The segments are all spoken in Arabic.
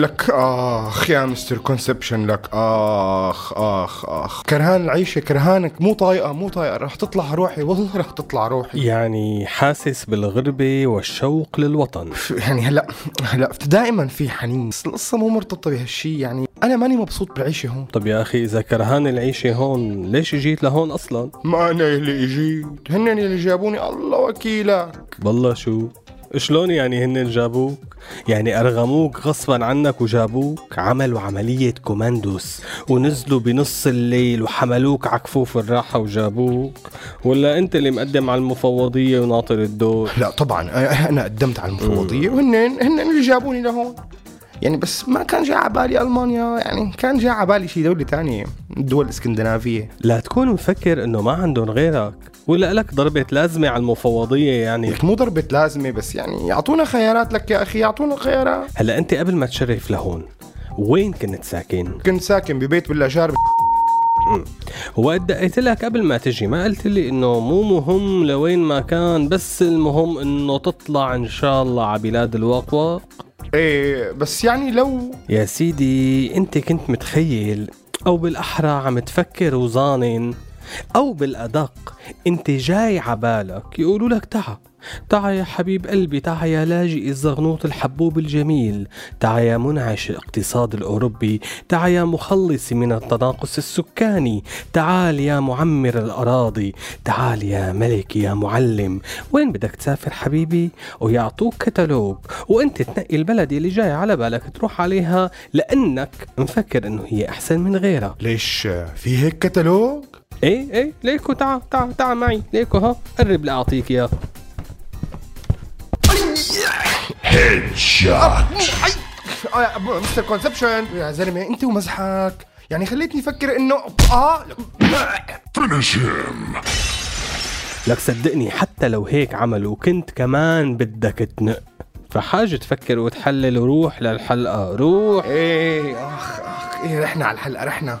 لك آخ يا Mr. Conception لك آخ آخ آخ. كرهان العيشة كرهانك مو طايقة مو طايقة. رح تطلع روحي والله رح تطلع روحي. يعني حاسس بالغربة والشوق للوطن. يعني هلأ هلأ دائما في حنين. بس القصة مو مرتبطة بهالشي يعني أنا ماني مبسوط بالعيشه هون. طب يا أخي إذا كرهان العيشة هون ليش جيت لهون أصلا؟ ما أنا اللي اجيت هن اللي جابوني الله وكيلك. بالله شو؟ شلون يعني هن جابوك؟ يعني أرغموك غصبا عنك وجابوك عملوا عملية كوماندوس ونزلوا بنص الليل وحملوك على كفوف الراحة وجابوك. ولا أنت اللي مقدم على المفوضية وناطر الدور؟ لا طبعا أنا- قدمت على المفوضية وهن هن اللي جابوني لهون. يعني بس ما كان جاي على بالي ألمانيا يعني كان جاي على بالي شي دولة تانية الدول الاسكندنافيه لا تكون مفكر إنه ما عندهم غيرك ولا لك ضربة لازمة على المفوضية يعني؟ لك مو ضربة لازمة بس يعني يعطونا خيارات لك يا أخي يعطونا خيارات. هلا أنت قبل ما تشرف لهون وين كنت ساكن؟ كنت ساكن ببيت ولا شارب. وقت دقيت لك قبل ما تجي ما قلت لي إنه مو مهم لوين ما كان بس المهم إنه تطلع إن شاء الله على بلاد الواقواق إيه بس يعني لو يا سيدي أنت كنت متخيل أو بالأحرى عم تفكر وظانن أو بالأدق أنت جاي عبالك يقولوا لك تعا تعا يا حبيب قلبي تعا يا لاجئ الزغنوط الحبوب الجميل تعا يا منعش الاقتصاد الأوروبي تعا يا مخلص من التناقص السكاني تعال يا معمر الأراضي تعال يا ملك يا معلم. وين بدك تسافر حبيبي؟ ويعطوك كتالوج. وأنت تنقي البلد اللي جاي على بالك تروح عليها لأنك مفكر إنه هي أحسن من غيرها ليش في هيك كتالوج؟ إيه إيه ليكو تعا تعا تعا معي ليكو ها قرب لأعطيك إياه. آه يا أبو Mr. Conception. يا زلمة أنت ومزحك. يعني خليتني أفكر انه آه. لك صدقني حتى لو هيك عملوا كنت كمان بدك تنق. فحاجة تفكر وتحلل وروح للحلقة. روح. إيه أخ أخ إيه رحنا على الحلقة رحنا.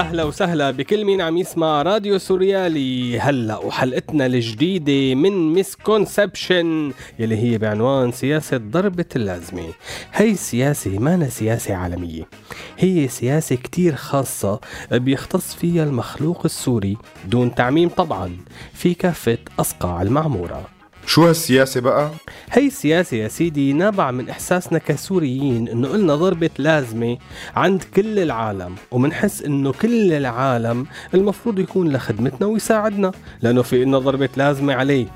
أهلا وسهلا بكل مين عم يسمع راديو سوريالي. هلا وحلقتنا الجديدة من misconception يلي هي بعنوان سياسة ضربة اللازمة. هي السياسة ما سياسة عالمية. هي سياسة كتير خاصة بيختص فيها المخلوق السوري دون تعميم طبعا في كافة أصقاع المعمورة. شو هالسياسة بقى؟ هي السياسة يا سيدي نابعة من إحساسنا كسوريين إنه قلنا ضربة لازمة عند كل العالم ومنحس إنه كل العالم المفروض يكون لخدمتنا ويساعدنا لأنه في إلنا ضربة لازمة عليه.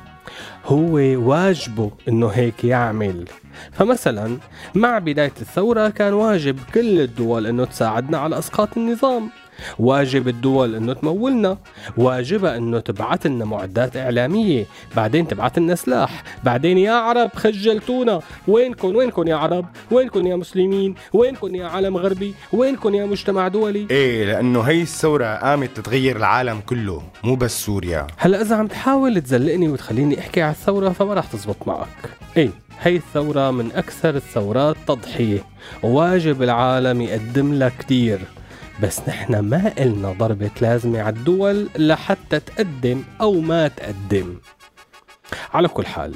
هو واجبه إنه هيك يعمل. فمثلا مع بداية الثورة كان واجب كل الدول إنه تساعدنا على إسقاط النظام. واجب الدول انه تمولنا واجبها انه تبعت لنا معدات إعلامية بعدين تبعت لنا سلاح بعدين يا عرب خجلتونا. وينكم وينكم يا عرب؟ وينكم يا مسلمين؟ وينكم يا عالم غربي؟ وينكم يا مجتمع دولي؟ إيه لأنه هي الثورة قامت تتغير العالم كله مو بس سوريا. هلأ إذا عم تحاول تزلقني وتخليني أحكي على الثورة فما راح تزبط معك. إيه هي الثورة من أكثر الثورات تضحية وواجب العالم يقدم لها كتير. بس نحن ما إلنا ضربة لازمة على الدول لحتى تقدم أو ما تقدم. على كل حال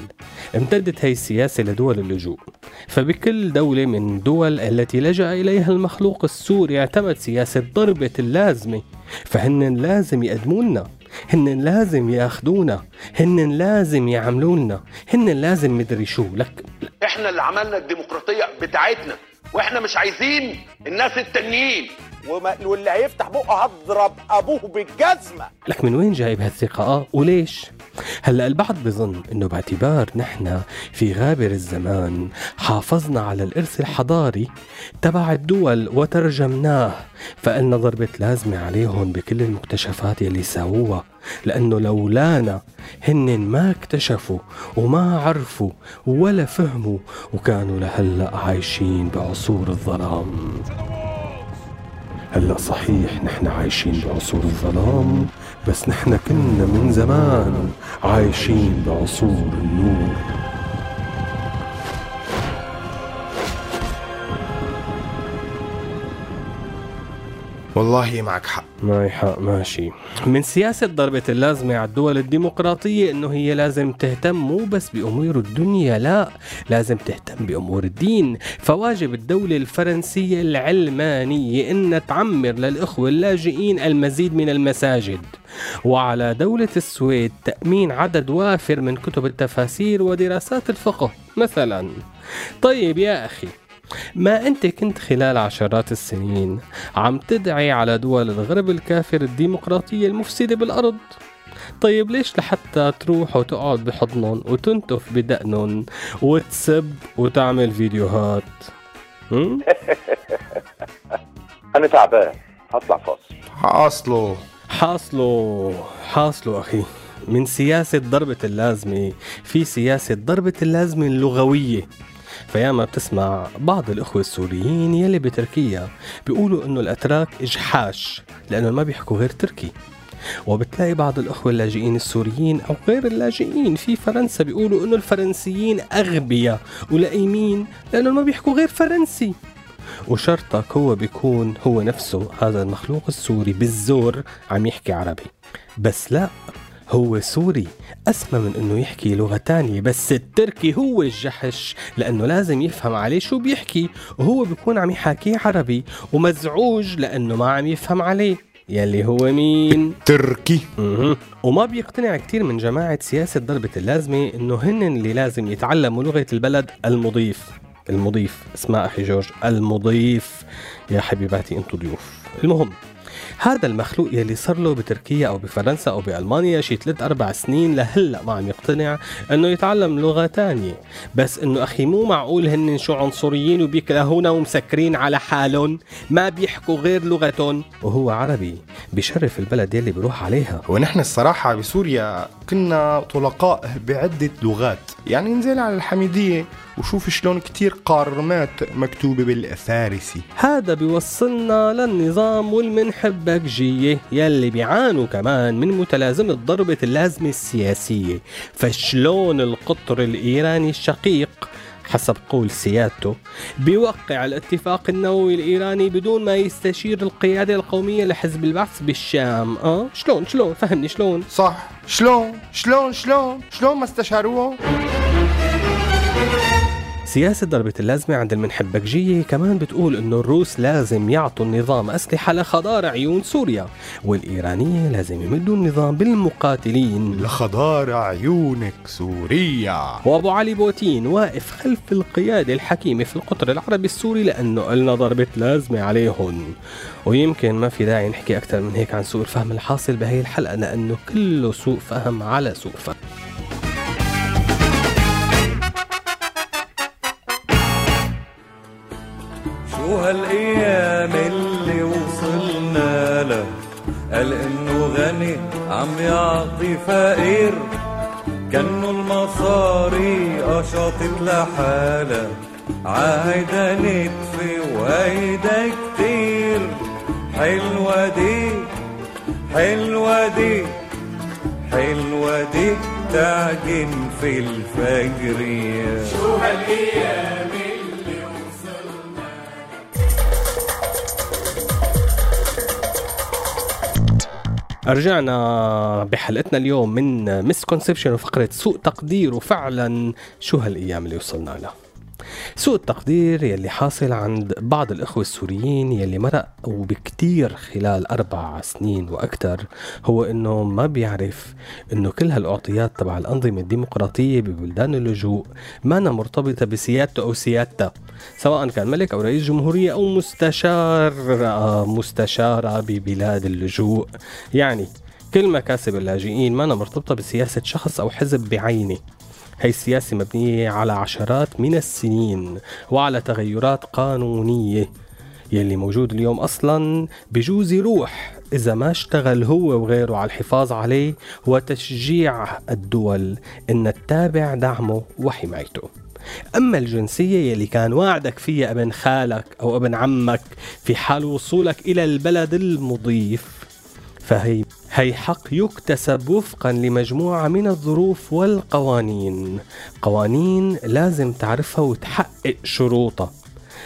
امتدت هي السياسة لدول اللجوء فبكل دولة من الدول التي لجأ إليها المخلوق السوري اعتمد سياسة ضربة اللازمة. فهن لازم يقدموا لنا هن لازم ياخدونا هن لازم يعملوا لنا هن لازم مدري شو لك إحنا اللي عملنا الديمقراطية بتاعتنا. وإحنا مش عايزين الناس التانيين. واللي هيفتح بقه هضرب أبوه بالجزمة. لك من وين جايب هالثقة؟ آه وليش؟ هلأ البعض بظن إنه باعتبار نحن في غابر الزمان حافظنا على الإرث الحضاري تبع الدول وترجمناه. فقلنا ضربة لازمة عليهم بكل المكتشفات يلي ساووها لأنه لولانا هن ما اكتشفوا وما عرفوا ولا فهموا وكانوا لهلأ عايشين بعصور الظلام. هلأ صحيح نحن عايشين بعصور الظلام بس نحن كنا من زمان عايشين بعصور النور. والله معك حق. معي حق ماشي. من سياسة ضربة اللازمة على الدول الديمقراطية إنه هي لازم تهتم مو بس بأمور الدنيا لا لازم تهتم بأمور الدين. فواجب الدولة الفرنسية العلمانية إن تعمر للإخوة اللاجئين المزيد من المساجد. وعلى دولة السويد تأمين عدد وافر من كتب التفاسير ودراسات الفقه مثلا. طيب يا أخي ما أنت كنت خلال عشرات السنين عم تدعي على دول الغرب الكافر الديمقراطية المفسدة بالأرض؟ طيب ليش لحتى تروح وتقعد بحضنهم وتنتف بدقنهم وتسب وتعمل فيديوهات؟ أنا تعبان. هطلع فاصل. حاصله حاصله حاصله أخي. من سياسة ضربة اللازمة في سياسة ضربة اللازمة اللغوية. فياما بتسمع بعض الإخوة السوريين يلي بتركيا بيقولوا إنه الأتراك إجحاش لأنه ما بيحكوا غير تركي. وبتلاقي بعض الأخوة اللاجئين السوريين أو غير اللاجئين في فرنسا بيقولوا إنه الفرنسيين أغبياء ولئيمين لأنه ما بيحكوا غير فرنسي. وشرطك هو بيكون هو نفسه هذا المخلوق السوري بالزور عم يحكي عربي. بس لا. هو سوري. أسمى من إنه يحكي لغة تانية بس التركي هو الجحش لأنه لازم يفهم عليه شو بيحكي. وهو بيكون عم يحاكيه عربي ومزعوج لأنه ما عم يفهم عليه. يلي هو مين؟ تركي. وما بيقتنع كتير من جماعة سياسة ضربة اللازمة إنه هن اللي لازم يتعلموا لغة البلد المضيف. المضيف. اسمع أخي جورج المضيف. يا حبيباتي أنتو ضيوف. المهم هذا المخلوق يلي صار له بتركيا أو بفرنسا أو بألمانيا شي ثلاث أربع سنين لهلأ ما عم يقتنع إنه يتعلم لغة تانية. بس إنه أخي مو معقول هن شو عنصريين وبيكرهون ومسكرين على حالهم؟ ما بيحكوا غير لغتهم. وهو عربي بشرف البلد يلي بيروح عليها. ونحن الصراحة بسوريا كنا طلقاء بعدة لغات. يعني نزل على الحميدية. وشوف شلون كتير قارمات مكتوبة بالفارسي. هذا بيوصلنا للنظام والمنحبكجية يلي بيعانوا كمان من متلازمة ضربة اللازمة السياسية. فشلون القطر الإيراني الشقيق حسب قول سيادته بيوقع الاتفاق النووي الإيراني بدون ما يستشير القيادة القومية لحزب البعث بالشام؟ آه شلون شلون؟ فهمني شلون؟ صح. شلون شلون شلون؟ شلون ما استشاروه؟ سياسة ضربة اللازمة عند المنحبكجية كمان بتقول إنه الروس لازم يعطوا النظام أسلحة لخضار عيون سوريا والإيرانية لازم يمدوا النظام بالمقاتلين. لخضار عيونك سوريا. وأبو علي بوتين واقف خلف القيادة الحكيمة في القطر العربي السوري لأنه قلنا ضربة لازمة عليهم. ويمكن ما في داعي نحكي أكثر من هيك عن سوء الفهم الحاصل بهي الحلقة لأنه كله سوء فهم على سوء فهم. شو هالايام اللي وصلنا له قال إنه غني عم يعطي فقير. كأنه المصاري قشطت لحالها عايدة نتفي وهيدا كتير. حلوة دي حلوة دي حلوة دي تعجن في الفجرية شو هالأيام رجعنا بحلقتنا اليوم من مسكونسبشن وفقرة سوء تقدير وفعلا شو هالأيام اللي وصلنا لها؟ سوء التقدير يلي حاصل عند بعض الإخوة السوريين يلي مرقوا بكتير خلال أربع سنين وأكثر هو إنه ما بيعرف إنه كل هالأعطيات تبع الأنظمة الديمقراطية ببلدان اللجوء ما مرتبطة بسيادته أو سيادته سواء كان ملك أو رئيس جمهورية أو مستشار مستشارة ببلاد اللجوء. يعني كل مكاسب اللاجئين ما مرتبطة بسياسة شخص أو حزب بعينه. هي السياسة مبنية على عشرات من السنين وعلى تغيرات قانونية يلي موجود اليوم أصلا بجوز يروح إذا ما اشتغل هو وغيره على الحفاظ عليه وتشجيع الدول إن تتابع دعمه وحمايته. أما الجنسية يلي كان وعدك فيها ابن خالك أو ابن عمك في حال وصولك إلى البلد المضيف فهي هي حق يكتسب وفقا لمجموعة من الظروف والقوانين. قوانين لازم تعرفها وتحقق شروطها.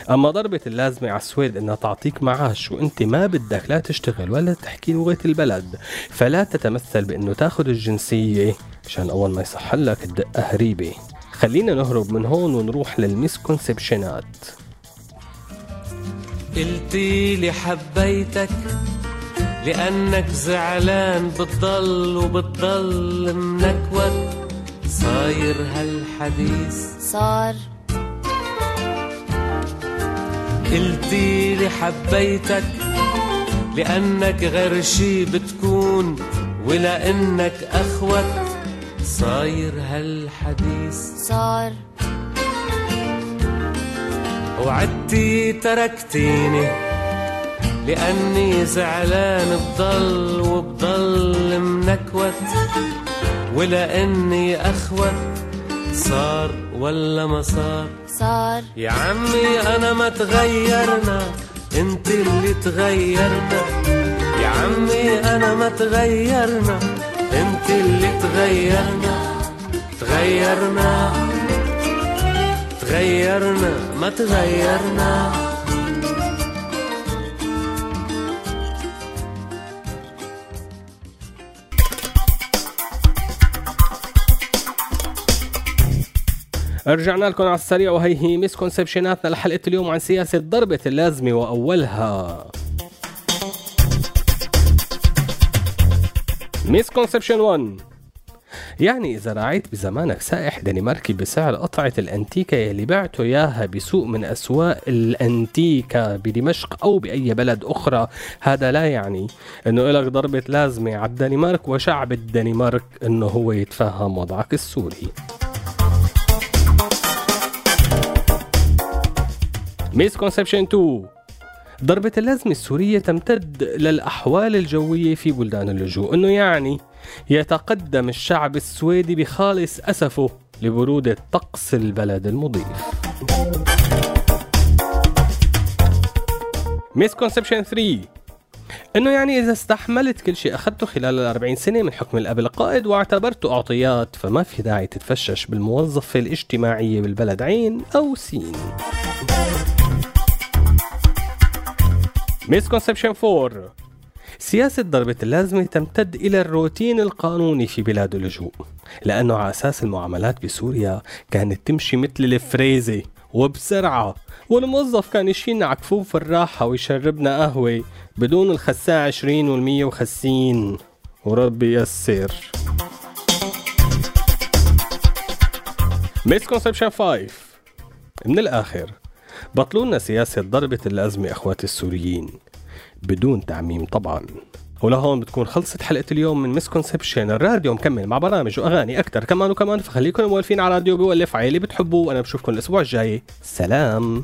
أما ضربة اللازمة على السويد إنها تعطيك معاش وأنت ما بدك لا تشتغل ولا تحكي لغة البلد فلا تتمثل بإنه تأخذ الجنسية مشان أول ما يصح لك تدق هريبة. خلينا نهرب من هون ونروح للمسكونسبشنات. قلتي لي حبيتك لأنك زعلان بتضل وبتضل منكوت صاير هالحديث صار. قلتي لي حبيتك لأنك غير شي بتكون ولأنك أخوت صاير هالحديث صار. وعدتي تركتيني. لأني زعلان بضل وبضل منكوت ولأني أخوت صار ولا ما صار؟ صار. يا عمي أنا ما تغيرنا أنت اللي تغيرنا. يا عمي أنا ما تغيرنا أنت اللي تغيرنا. تغيرنا. تغيرنا. ما تغيرنا. رجعنا لكم على السريع وهي هي مسكونسبشناتنا لحلقة اليوم عن سياسة ضربة اللازمة وأولها. misconception 1 يعني إذا راعيت بزمانك سائح دنماركي بسعر قطعة الأنتيكا اللي بعته إياها بسوق من أسواق الأنتيكا بدمشق أو بأي بلد أخرى هذا لا يعني أنه إلك ضربة لازمة على الدنمارك وشعب الدنمارك أنه هو يتفهم وضعك السوري. misconception 2 ضربة اللازمة السورية تمتد للأحوال الجوية في بلدان اللجوء. إنه يعني يتقدم الشعب السويدي بخالص أسفه لبرودة طقس البلد المضيف. مسكونسبشن 3 إنه يعني إذا استحملت كل شيء أخذته خلال ال 40 سنة من حكم الأب القائد واعتبرته أعطيات فما في داعي تتفشش بالموظفة الاجتماعية بالبلد. عين أو سين. misconception 4 سياسة ضربة اللازمة تمتد إلى الروتين القانوني في بلاد اللجوء لأنه على أساس المعاملات بسوريا كانت تمشي مثل الفريزة وبسرعة والموظف كان يشيلنا على كفوف الراحة ويشربنا قهوة بدون عشرين والمية وخمسين. وربي يسر misconception 5 من الآخر بطلوا لنا سياسة ضربة اللازمة أخواتي السوريين. بدون تعميم طبعا. ولهون بتكون خلصت حلقة اليوم من misconception الراديو. مكمل مع برامج وأغاني أكثر كمان وكمان فخليكم مولفين على راديو سوريالي بتحبوه. وأنا بشوفكم الأسبوع الجاي. سلام.